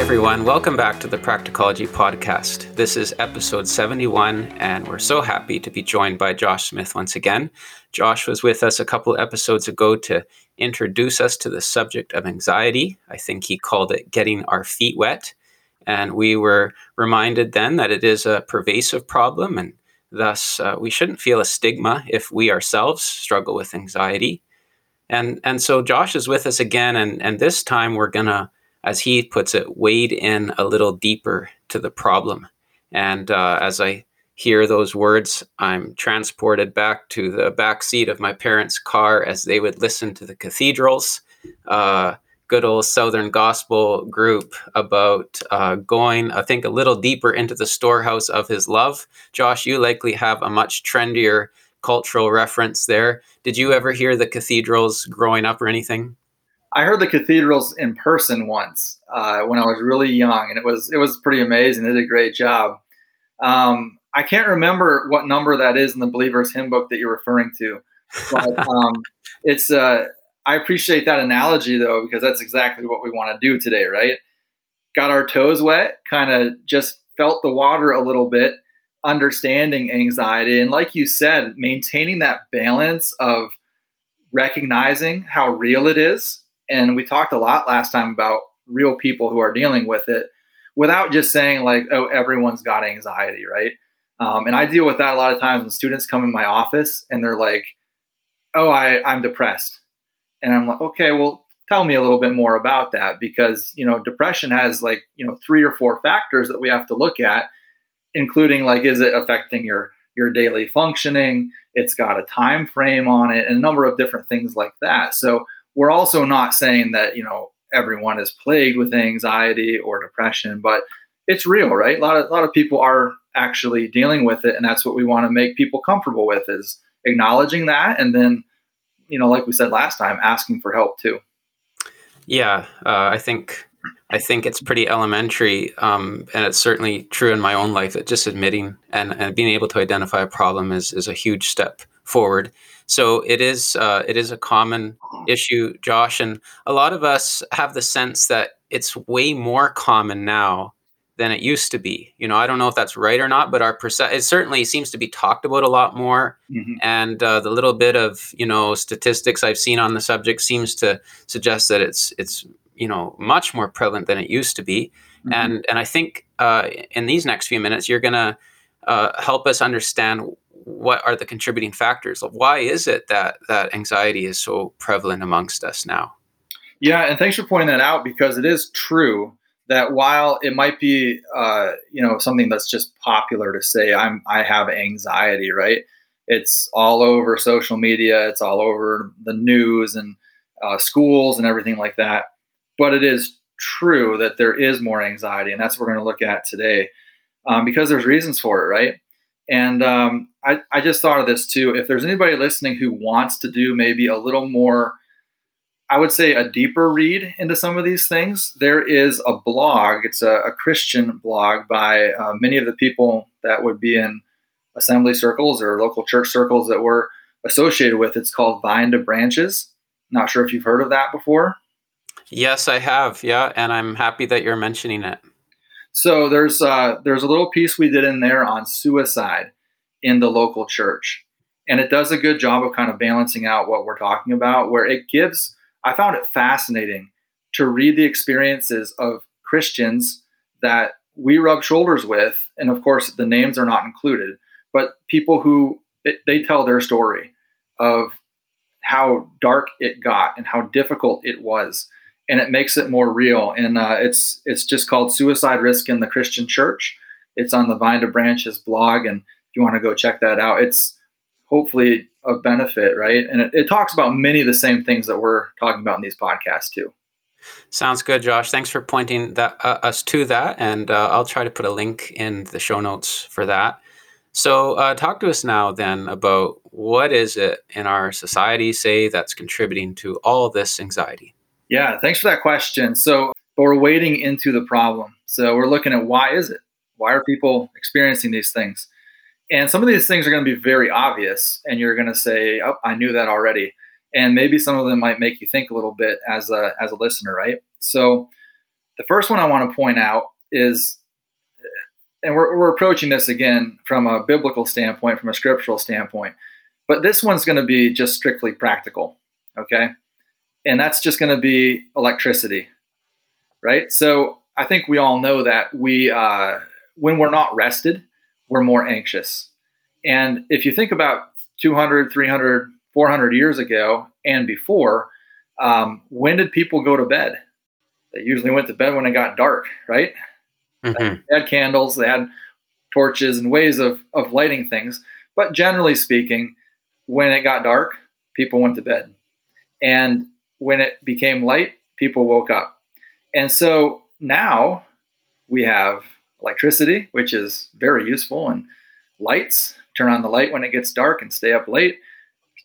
everyone. Welcome back to the Practicology Podcast. This is episode 71, and we're so happy to be joined by Josh Smith once again. Josh was with us a couple episodes ago to introduce us to the subject of anxiety. I think he called it getting our feet wet. And we were reminded then that it is a pervasive problem, and thus uh, we shouldn't feel a stigma if we ourselves struggle with anxiety. And, and so Josh is with us again, and, and this time we're going to as he puts it, wade in a little deeper to the problem. And uh, as I hear those words, I'm transported back to the back seat of my parents' car as they would listen to the cathedrals. Uh, good old Southern Gospel group about uh, going, I think, a little deeper into the storehouse of his love. Josh, you likely have a much trendier cultural reference there. Did you ever hear the cathedrals growing up or anything? I heard the cathedrals in person once uh, when I was really young, and it was it was pretty amazing. They did a great job. Um, I can't remember what number that is in the Believers Hymn Book that you're referring to, but um, it's. Uh, I appreciate that analogy though because that's exactly what we want to do today, right? Got our toes wet, kind of just felt the water a little bit, understanding anxiety, and like you said, maintaining that balance of recognizing how real it is and we talked a lot last time about real people who are dealing with it without just saying like oh everyone's got anxiety right? Um, and i deal with that a lot of times when students come in my office and they're like oh I, i'm depressed. And i'm like okay well tell me a little bit more about that because you know depression has like you know three or four factors that we have to look at including like is it affecting your your daily functioning? It's got a time frame on it and a number of different things like that. So we're also not saying that you know everyone is plagued with anxiety or depression, but it's real, right? A lot of a lot of people are actually dealing with it, and that's what we want to make people comfortable with is acknowledging that, and then you know, like we said last time, asking for help too. Yeah, uh, I think I think it's pretty elementary, um, and it's certainly true in my own life that just admitting and, and being able to identify a problem is is a huge step forward. So it is uh, it is a common issue, Josh, and a lot of us have the sense that it's way more common now than it used to be. You know, I don't know if that's right or not, but our percent it certainly seems to be talked about a lot more. Mm-hmm. And uh, the little bit of you know statistics I've seen on the subject seems to suggest that it's it's you know much more prevalent than it used to be. Mm-hmm. And and I think uh, in these next few minutes you're gonna uh, help us understand what are the contributing factors? Why is it that that anxiety is so prevalent amongst us now? Yeah and thanks for pointing that out because it is true that while it might be uh, you know something that's just popular to say i'm i have anxiety right? It's all over social media it's all over the news and uh, schools and everything like that. But it is true that there is more anxiety and that's what we're going to look at today um, because there's reasons for it right and um, I, I just thought of this too. If there's anybody listening who wants to do maybe a little more, I would say a deeper read into some of these things, there is a blog. It's a, a Christian blog by uh, many of the people that would be in assembly circles or local church circles that we're associated with. It's called Vine to Branches. Not sure if you've heard of that before. Yes, I have. Yeah, and I'm happy that you're mentioning it. So there's uh, there's a little piece we did in there on suicide in the local church, and it does a good job of kind of balancing out what we're talking about. Where it gives, I found it fascinating to read the experiences of Christians that we rub shoulders with, and of course the names are not included, but people who it, they tell their story of how dark it got and how difficult it was and it makes it more real. And uh, it's it's just called Suicide Risk in the Christian Church. It's on the Vine to Branches blog, and if you want to go check that out, it's hopefully a benefit, right? And it, it talks about many of the same things that we're talking about in these podcasts too. Sounds good, Josh. Thanks for pointing that uh, us to that, and uh, I'll try to put a link in the show notes for that. So, uh, talk to us now then about what is it in our society, say, that's contributing to all this anxiety. Yeah, thanks for that question. So, we're wading into the problem. So, we're looking at why is it? Why are people experiencing these things? And some of these things are going to be very obvious, and you're going to say, "Oh, I knew that already." And maybe some of them might make you think a little bit as a as a listener, right? So, the first one I want to point out is, and we're, we're approaching this again from a biblical standpoint, from a scriptural standpoint, but this one's going to be just strictly practical. Okay. And that's just going to be electricity, right? So I think we all know that we, uh, when we're not rested, we're more anxious. And if you think about 200, 300, 400 years ago and before, um, when did people go to bed? They usually went to bed when it got dark, right? Mm-hmm. They had candles, they had torches and ways of, of lighting things. But generally speaking, when it got dark, people went to bed. And when it became light, people woke up. And so now we have electricity, which is very useful, and lights. Turn on the light when it gets dark and stay up late.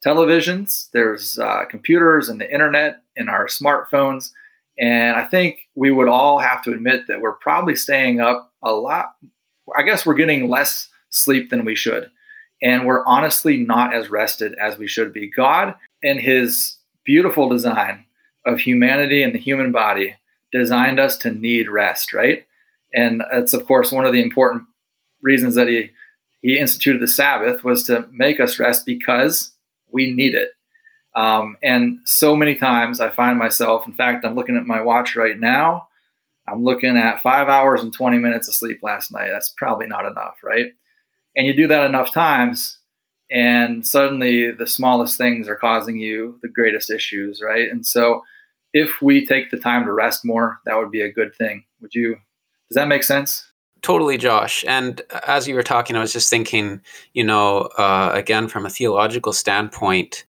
Televisions, there's uh, computers and the internet in our smartphones. And I think we would all have to admit that we're probably staying up a lot. I guess we're getting less sleep than we should. And we're honestly not as rested as we should be. God, and his beautiful design of humanity and the human body, designed us to need rest, right? And it's, of course, one of the important reasons that he, he instituted the Sabbath was to make us rest because we need it. Um, and so many times I find myself, in fact, I'm looking at my watch right now. I'm looking at five hours and 20 minutes of sleep last night. That's probably not enough, right? And you do that enough times, and suddenly the smallest things are causing you the greatest issues, right? And so if we take the time to rest more, that would be a good thing. Would you? Does that make sense? Totally, Josh. And as you were talking, I was just thinking, you know, uh, again, from a theological standpoint,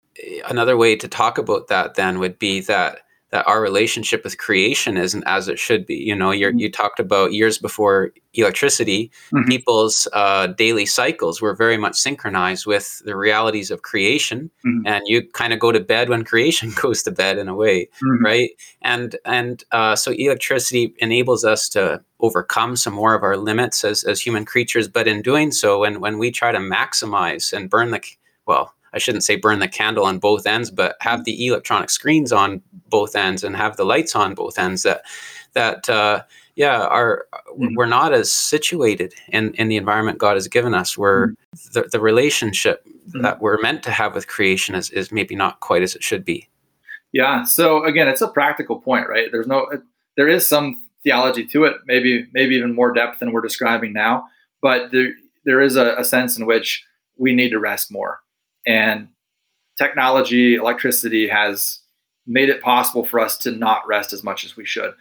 another way to talk about that then would be that that our relationship with creation isn't as it should be. You know, mm-hmm. you talked about years before electricity, mm-hmm. people's uh, daily cycles were very much synchronized with the realities of creation, mm-hmm. and you kind of go to bed when creation goes to bed in a way, mm-hmm. right? And and uh, so electricity enables us to overcome some more of our limits as as human creatures, but in doing so, when when we try to maximize and burn the well I shouldn't say burn the candle on both ends, but have mm. the electronic screens on both ends and have the lights on both ends. That that uh, yeah, are mm-hmm. we're not as situated in in the environment God has given us. Where mm-hmm. the the relationship mm-hmm. that we're meant to have with creation is is maybe not quite as it should be. Yeah. So again, it's a practical point, right? There's no there is some theology to it, maybe maybe even more depth than we're describing now, but there there is a, a sense in which we need to rest more and technology, electricity has made it possible for us to not rest as much as we should.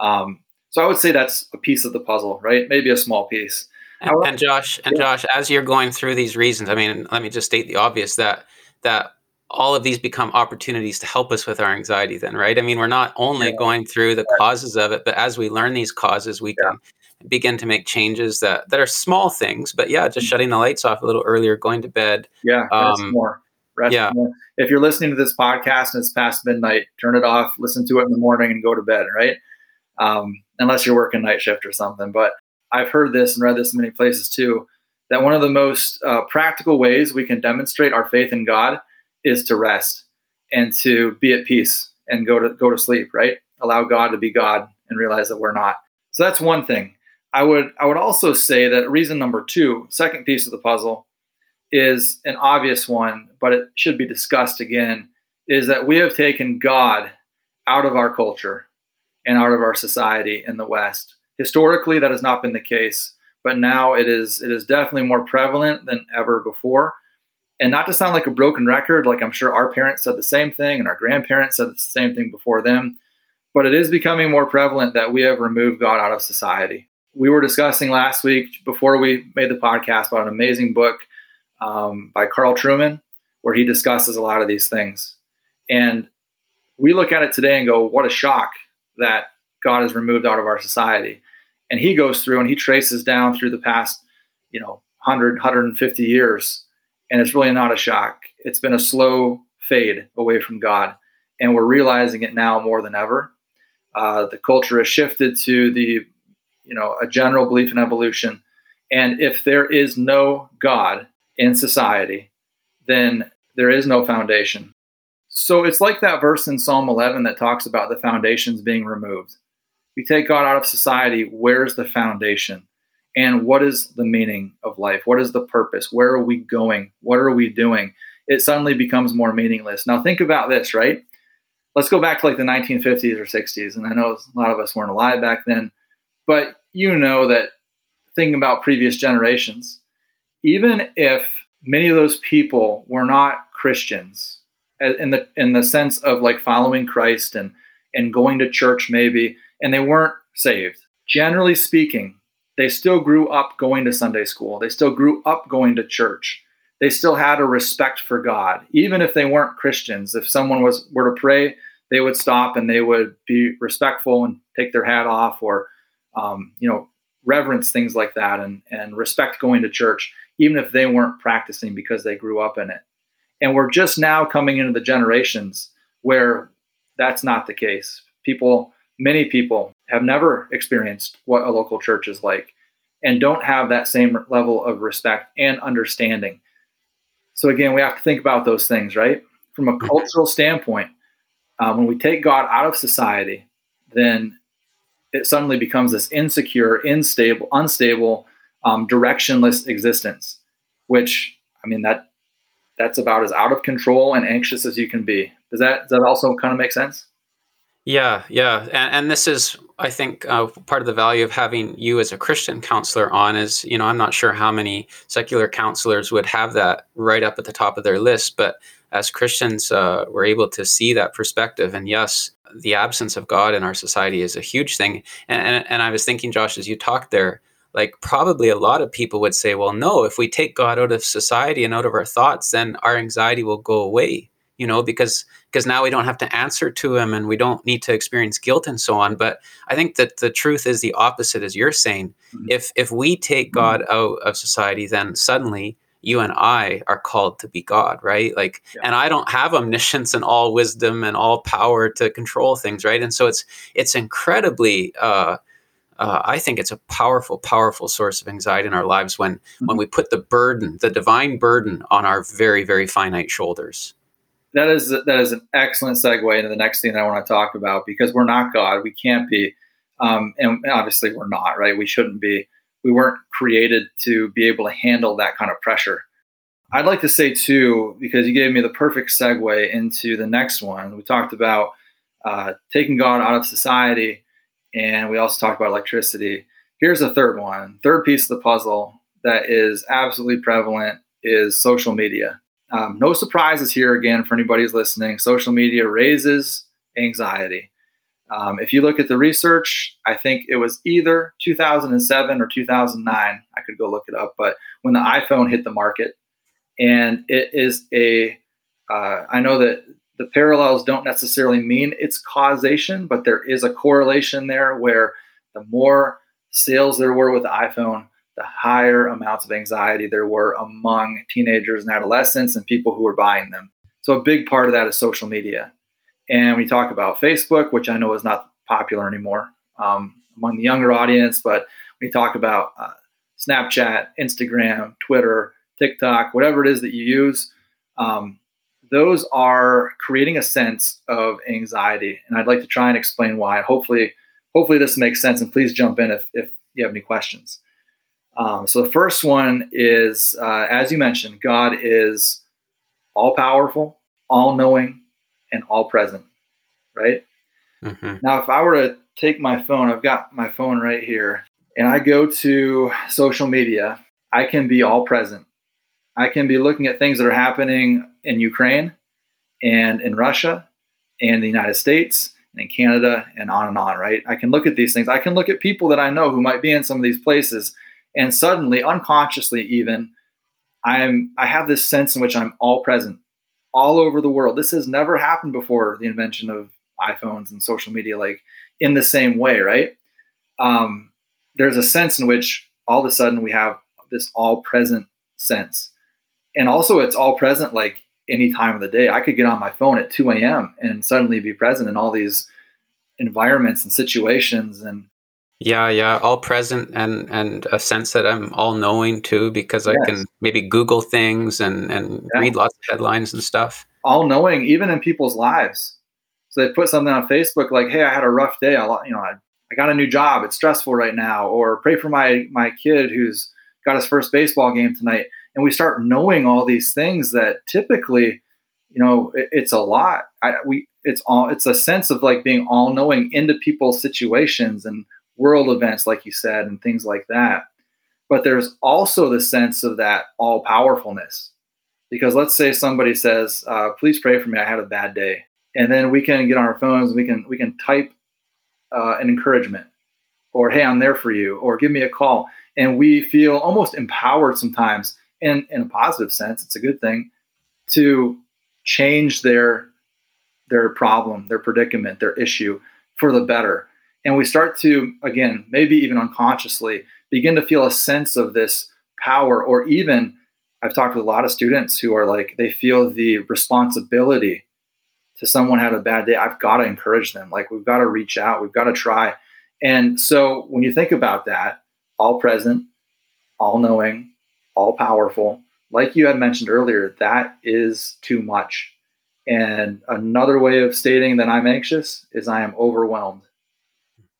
Um, so I would say that's a piece of the puzzle, right? Maybe a small piece. And, and Josh, and Josh, as you're going through these reasons, I mean, let me just state the obvious that that all of these become opportunities to help us with our anxiety then right i mean we're not only yeah. going through the causes of it but as we learn these causes we yeah. can begin to make changes that that are small things but yeah just mm-hmm. shutting the lights off a little earlier going to bed yeah um, more rest yeah. more. if you're listening to this podcast and it's past midnight turn it off listen to it in the morning and go to bed right? Um, unless you're working night shift or something but i've heard this and read this in many places too that one of the most uh, practical ways we can demonstrate our faith in god is to rest and to be at peace and go to go to sleep right? Allow god to be god and realize that we're not. So that's one thing I would I would also say that reason number two, second piece of the puzzle, is an obvious one, but it should be discussed again, is that we have taken God out of our culture and out of our society in the West. Historically, that has not been the case, but now it is it is definitely more prevalent than ever before. And not to sound like a broken record, like I'm sure our parents said the same thing and our grandparents said the same thing before them, but it is becoming more prevalent that we have removed God out of society we were discussing last week before we made the podcast about an amazing book um, by Carl Trueman, where he discusses a lot of these things. And we look at it today and go, what a shock that God is removed out of our society. And he goes through and he traces down through the past, you know, 100, 150 years. And it's really not a shock. It's been a slow fade away from God. And we're realizing it now more than ever. Uh, the culture has shifted to the you know a general belief in evolution and if there is no god in society then there is no foundation so it's like that verse in psalm 11 that talks about the foundations being removed we take God out of society, where's the foundation? And what is the meaning of life? What is the purpose? Where are we going? What are we doing? It suddenly becomes more meaningless. Now, think about this, right? Let's go back to like the 1950s or 60s. And I know a lot of us weren't alive back then, but you know that thinking about previous generations, even if many of those people were not Christians in the in the sense of like following Christ and and going to church maybe, and they weren't saved. Generally speaking, they still grew up going to Sunday school. They still grew up going to church. They still had a respect for God, even if they weren't Christians. If someone was were to pray, they would stop and they would be respectful and take their hat off, or um, you know, reverence things like that, and and respect going to church, even if they weren't practicing because they grew up in it. And we're just now coming into the generations where that's not the case. People, many people have never experienced what a local church is like and don't have that same level of respect and understanding. So, again, we have to think about those things, right? From a mm-hmm. cultural standpoint, um, when we take God out of society, then it suddenly becomes this insecure, unstable, unstable, um, directionless existence, which, I mean, that that's about as out of control and anxious as you can be. Does that does that also kind of make sense? Yeah, yeah, and, and this is, I think, uh, part of the value of having you as a Christian counselor on is, you know, I'm not sure how many secular counselors would have that right up at the top of their list, but as Christians, uh, we're able to see that perspective. And yes, the absence of God in our society is a huge thing. And, and, and I was thinking, Josh, as you talked there, like probably a lot of people would say, well, no, if we take God out of society and out of our thoughts, then our anxiety will go away you know because because now we don't have to answer to him and we don't need to experience guilt and so on but i think that the truth is the opposite as you're saying mm-hmm. if if we take mm-hmm. god out of society then suddenly you and i are called to be god right like yeah. and i don't have omniscience and all wisdom and all power to control things right and so it's it's incredibly uh uh, I think it's a powerful, powerful source of anxiety in our lives when mm-hmm. when we put the burden, the divine burden, on our very, very finite shoulders that is that is an excellent segue into the next thing that I want to talk about because we're not God, we can't be, um, and obviously we're not right. We shouldn't be. We weren't created to be able to handle that kind of pressure. I'd like to say too, because you gave me the perfect segue into the next one. We talked about uh, taking God out of society, and we also talked about electricity. Here's the third one, third piece of the puzzle that is absolutely prevalent is social media. Um, no surprises here again for anybody who's listening. Social media raises anxiety. Um, if you look at the research, I think it was either 2007 or 2009. I could go look it up, but when the iPhone hit the market, and it is a, uh, I know that the parallels don't necessarily mean it's causation, but there is a correlation there where the more sales there were with the iPhone, the higher amounts of anxiety there were among teenagers and adolescents and people who were buying them. So a big part of that is social media. And we talk about Facebook, which I know is not popular anymore um, among the younger audience, but we talk about uh, Snapchat, Instagram, Twitter, TikTok, whatever it is that you use. Um, those are creating a sense of anxiety, and I'd like to try and explain why. Hopefully, hopefully this makes sense. And please jump in if, if you have any questions. Um, so the first one is, uh, as you mentioned, God is all powerful, all knowing, and all present, right? Mm-hmm. Now, if I were to take my phone, I've got my phone right here, and I go to social media, I can be all present. I can be looking at things that are happening in Ukraine and in Russia and the United States and in Canada and on and on, right? I can look at these things. I can look at people that I know who might be in some of these places and suddenly unconsciously even i'm i have this sense in which i'm all present all over the world. This has never happened before the invention of iphones and social media like in the same way right? Um, there's a sense in which all of a sudden we have this all present sense. And also it's all present like any time of the day. I could get on my phone at 2 a.m and suddenly be present in all these environments and situations and yeah, yeah, all present and and a sense that I'm all knowing too, because I can maybe Google things and and yeah. read lots of headlines and stuff. All knowing, even in people's lives. So they put something on Facebook like, "Hey, I had a rough day. I, you know, I I got a new job. It's stressful right now. Or pray for my my kid who's got his first baseball game tonight. And we start knowing all these things that typically, you know, it, it's a lot. I, we it's all it's a sense of like being all knowing into people's situations and world events, like you said, and things like that. But there's also the sense of that all powerfulness. Because let's say somebody says, uh, "Please pray for me. I had a bad day," and then we can get on our phones and we can we can type uh, an encouragement, or "Hey, I'm there for you," or "Give me a call," and we feel almost empowered sometimes, in in a positive sense. It's a good thing to change their their problem, their predicament, their issue for the better. And we start to, again, maybe even unconsciously, begin to feel a sense of this power, or even I've talked with a lot of students who are like, they feel the responsibility to someone had a bad day. I've got to encourage them. Like, we've got to reach out, we've got to try. And so when you think about that, all present, all knowing, all powerful, like you had mentioned earlier, that is too much. And another way of stating that I'm anxious is I am overwhelmed.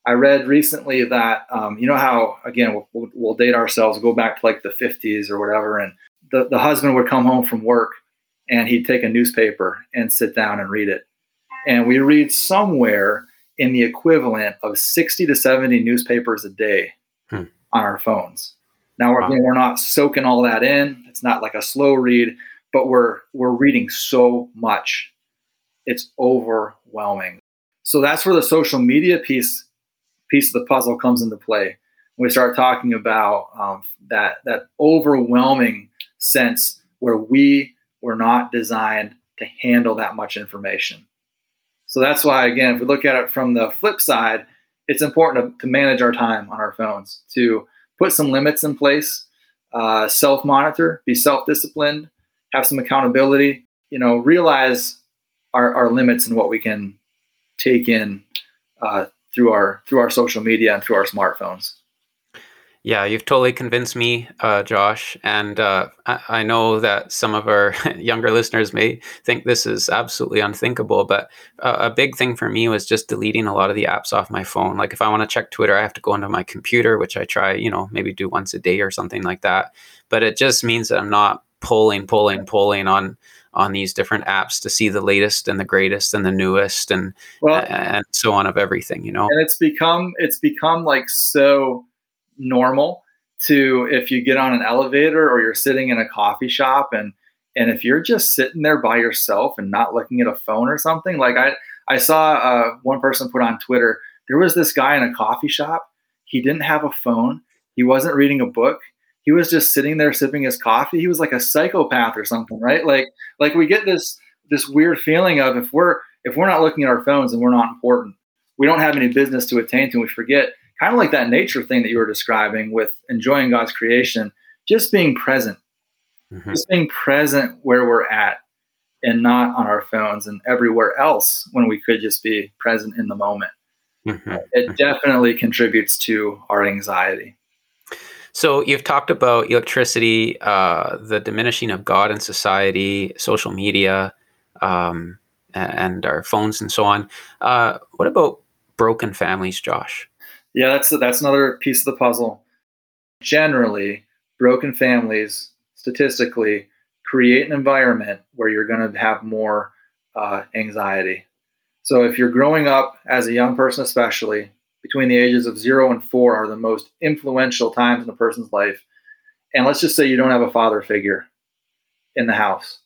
I read recently that, um, you know, how, again, we'll, we'll, date ourselves, go back to like the 50s or whatever. And the, the husband would come home from work and he'd take a newspaper and sit down and read it. And we read somewhere in the equivalent of 60 to 70 newspapers a day hmm. on our phones. Now, we're, wow. we're not soaking all that in. It's not like a slow read but we're we're reading so much it's overwhelming so that's where the social media piece piece of the puzzle comes into play. We start talking about um, that that overwhelming sense where we were not designed to handle that much information. So that's why again if we look at it from the flip side it's important to, to manage our time on our phones to put some limits in place uh, self monitor be self disciplined have some accountability, you know, realize our, our limits and what we can take in uh, through our through our social media and through our smartphones. Yeah, you've totally convinced me, uh, Josh. And uh, I, I, know that some of our younger listeners may think this is absolutely unthinkable, but uh, a big thing for me was just deleting a lot of the apps off my phone. Like if I want to check Twitter, I have to go into my computer, which I try, you know, maybe do once a day or something like that. But it just means that I'm not pulling, pulling, pulling on on these different apps to see the latest and the greatest and the newest and well, and so on of everything, you know. And it's become it's become like so normal to if you get on an elevator or you're sitting in a coffee shop and and if you're just sitting there by yourself and not looking at a phone or something like i i saw uh, one person put on twitter there was this guy in a coffee shop he didn't have a phone he wasn't reading a book he was just sitting there sipping his coffee. He was like a psychopath or something, right? Like like we get this this weird feeling of if we're if we're not looking at our phones and we're not important, we don't have any business to attain to. And We forget kind of like that nature thing that you were describing with enjoying God's creation, just being present, mm-hmm. just being present where we're at and not on our phones and everywhere else when we could just be present in the moment. Mm-hmm. It mm-hmm. definitely contributes to our anxiety. So you've talked about electricity, uh, the diminishing of God in society, social media, um, and our phones and so on. Uh, what about broken families, Josh? Yeah, that's that's another piece of the puzzle. Generally, broken families, statistically, create an environment where you're going to have more uh, anxiety. So if you're growing up as a young person, especially between the ages of zero and four are the most influential times in a person's life. And let's just say you don't have a father figure in the house.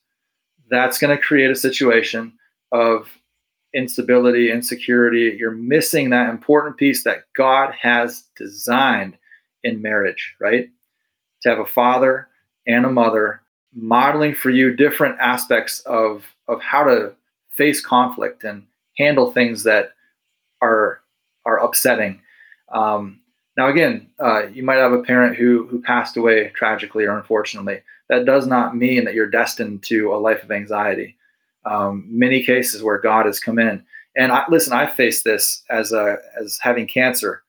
That's going to create a situation of instability, insecurity. You're missing that important piece that God has designed in marriage, right? To have a father and a mother modeling for you different aspects of, of how to face conflict and handle things that are are upsetting. Um, now, again, uh, you might have a parent who who passed away tragically or unfortunately. That does not mean that you're destined to a life of anxiety. Um, many cases where God has come in, and I, listen, I faced this as a as having cancer.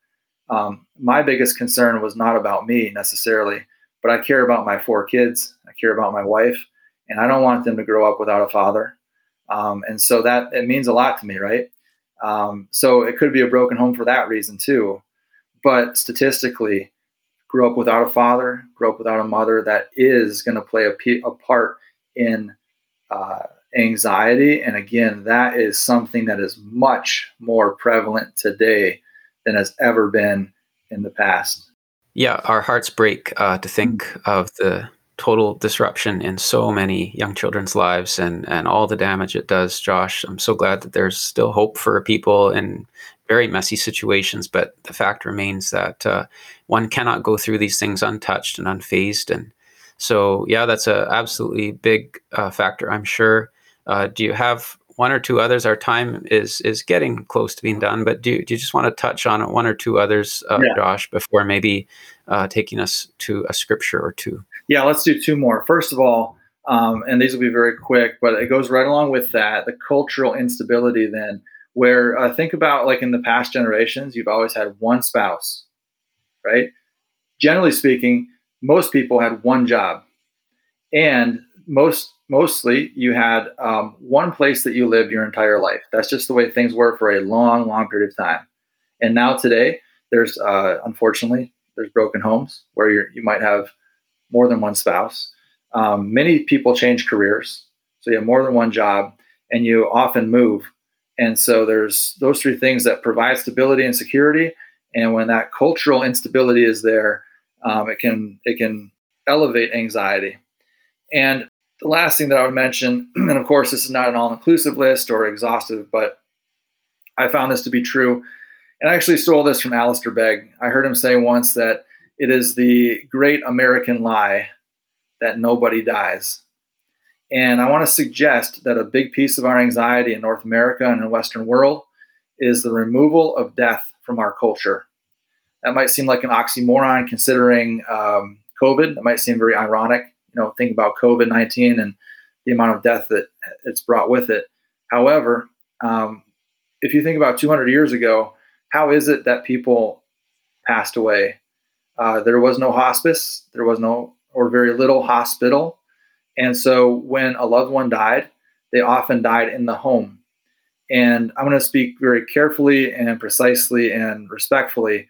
Um, my biggest concern was not about me necessarily, but I care about my four kids. I care about my wife, and I don't want them to grow up without a father. Um, and so that it means a lot to me, right? Um, so it could be a broken home for that reason too. But statistically, grew up without a father, grew up without a mother, that is going to play a, a part in uh, anxiety. And again, that is something that is much more prevalent today than has ever been in the past. Yeah, our hearts break uh, to think of the total disruption in so many young children's lives and, and all the damage it does, Josh. I'm so glad that there's still hope for people in very messy situations, but the fact remains that uh, one cannot go through these things untouched and unfazed. And so, yeah, that's a absolutely big uh, factor, I'm sure. Uh, do you have one or two others? Our time is is getting close to being done, but do, do you just want to touch on one or two others, uh, yeah. Josh, before maybe uh, taking us to a scripture or two? Yeah, let's do two more. First of all, um, and these will be very quick, but it goes right along with that the cultural instability, then, where uh, think about like in the past generations, you've always had one spouse, right? Generally speaking, most people had one job. And most mostly you had um, one place that you lived your entire life. That's just the way things were for a long, long period of time. And now today, there's uh, unfortunately there's broken homes where you you might have more than one spouse. Um, many people change careers, so you have more than one job, and you often move. And so there's those three things that provide stability and security. And when that cultural instability is there, um, it can it can elevate anxiety. And the last thing that I would mention, and of course this is not an all-inclusive list or exhaustive, but I found this to be true. And I actually stole this from Alistair Begg. I heard him say once that it is the great American lie that nobody dies. And I want to suggest that a big piece of our anxiety in North America and in the Western world is the removal of death from our culture. That might seem like an oxymoron considering um, COVID. It might seem very ironic. You know, think about COVID 19 and the amount of death that it's brought with it. However, um, if you think about 200 years ago, how is it that people passed away? Uh, there was no hospice, there was no or very little hospital. And so when a loved one died, they often died in the home. And I'm going to speak very carefully and precisely and respectfully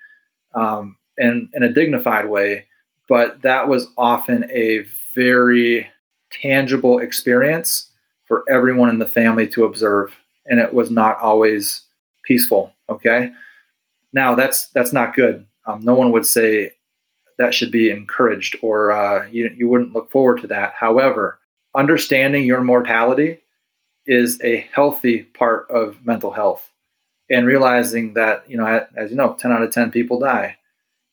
um, and in a dignified way, but that was often a very tangible experience for everyone in the family to observe. And it was not always peaceful. Okay. Now that's that's not good. Um, no one would say that should be encouraged, or uh, you you wouldn't look forward to that. However, understanding your mortality is a healthy part of mental health, and realizing that you know, as you know, ten out of ten people die,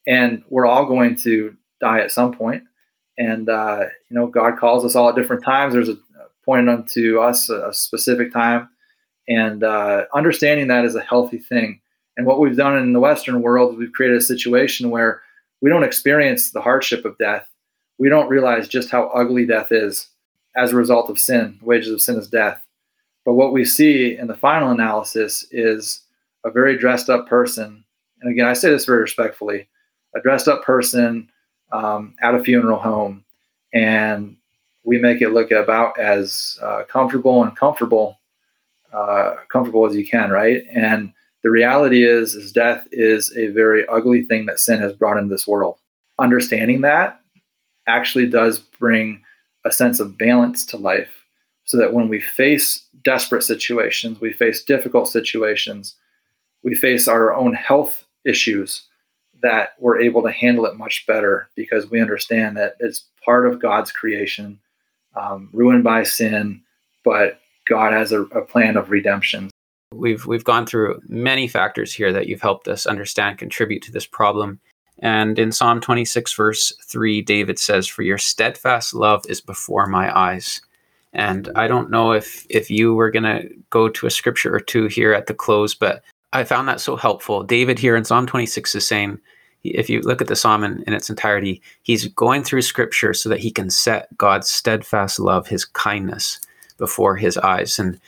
and we're all going to die at some point. And uh, you know, God calls us all at different times. There's a point unto us a, a specific time, and uh, understanding that is a healthy thing and what we've done in the Western world, is we've created a situation where we don't experience the hardship of death. We don't realize just how ugly death is as a result of sin. The wages of sin is death. But what we see in the final analysis is a very dressed up person. And again, I say this very respectfully a dressed up person um, at a funeral home. And we make it look about as uh, comfortable and comfortable, uh, comfortable as you can, right? And the reality is, is death is a very ugly thing that sin has brought into this world. Understanding that actually does bring a sense of balance to life so that when we face desperate situations, we face difficult situations, we face our own health issues, that we're able to handle it much better because we understand that it's part of God's creation, um, ruined by sin, but God has a, a plan of redemption. We've we've gone through many factors here that you've helped us understand contribute to this problem. And in Psalm 26 verse 3 David says for your steadfast love is before my eyes. And I don't know if if you were going to go to a scripture or two here at the close, but I found that so helpful. David here in Psalm 26 is saying if you look at the psalm in, in, its entirety, he's going through scripture so that he can set God's steadfast love, his kindness, before his eyes. And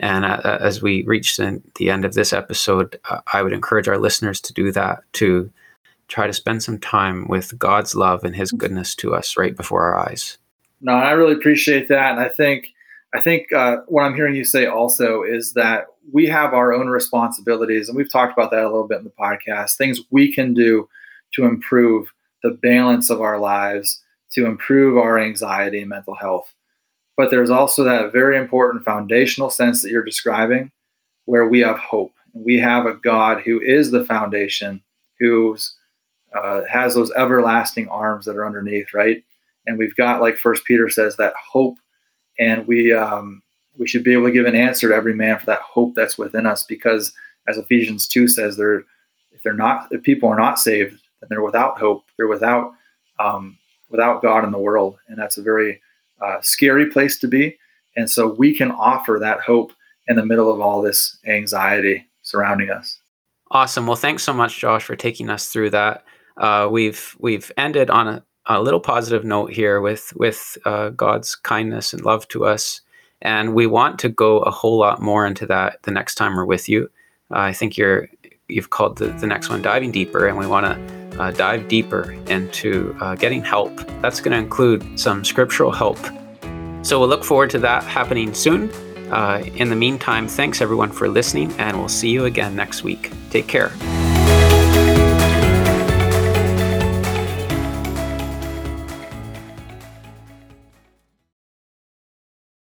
and uh, uh, as we reach the, the end of this episode, uh, I would encourage our listeners to do that, to try to spend some time with God's love and His goodness to us right before our eyes. No, I really appreciate that. And I think I think uh, what I'm hearing you say also is that we have our own responsibilities, and we've talked about that a little bit in the podcast. Things we can do to improve the balance of our lives, to improve our anxiety and mental health. But there's also that very important foundational sense that you're describing where we have hope. We have a God who is the foundation, who uh, has those everlasting arms that are underneath, right? And we've got, like First Peter says, that hope, and we um, we should be able to give an answer to every man for that hope that's within us, because as Ephesians two says, they're if they're not if people are not saved, then they're without hope. They're without um, without God in the world, and that's a very uh, scary place to be. And so we can offer that hope in the middle of all this anxiety surrounding us. Awesome. Well, thanks so much, Josh, for taking us through that. Uh, we've we've ended on a, a, little positive note here with with uh, God's kindness and love to us, and we want to go a whole lot more into that the next time we're with you. Uh, I think you're you've called the, the next one diving deeper, and we want to uh, dive deeper into uh, getting help. That's going to include some scriptural help. So we'll look forward to that happening soon. Uh, in the meantime, thanks everyone for listening, and we'll see you again next week. Take care.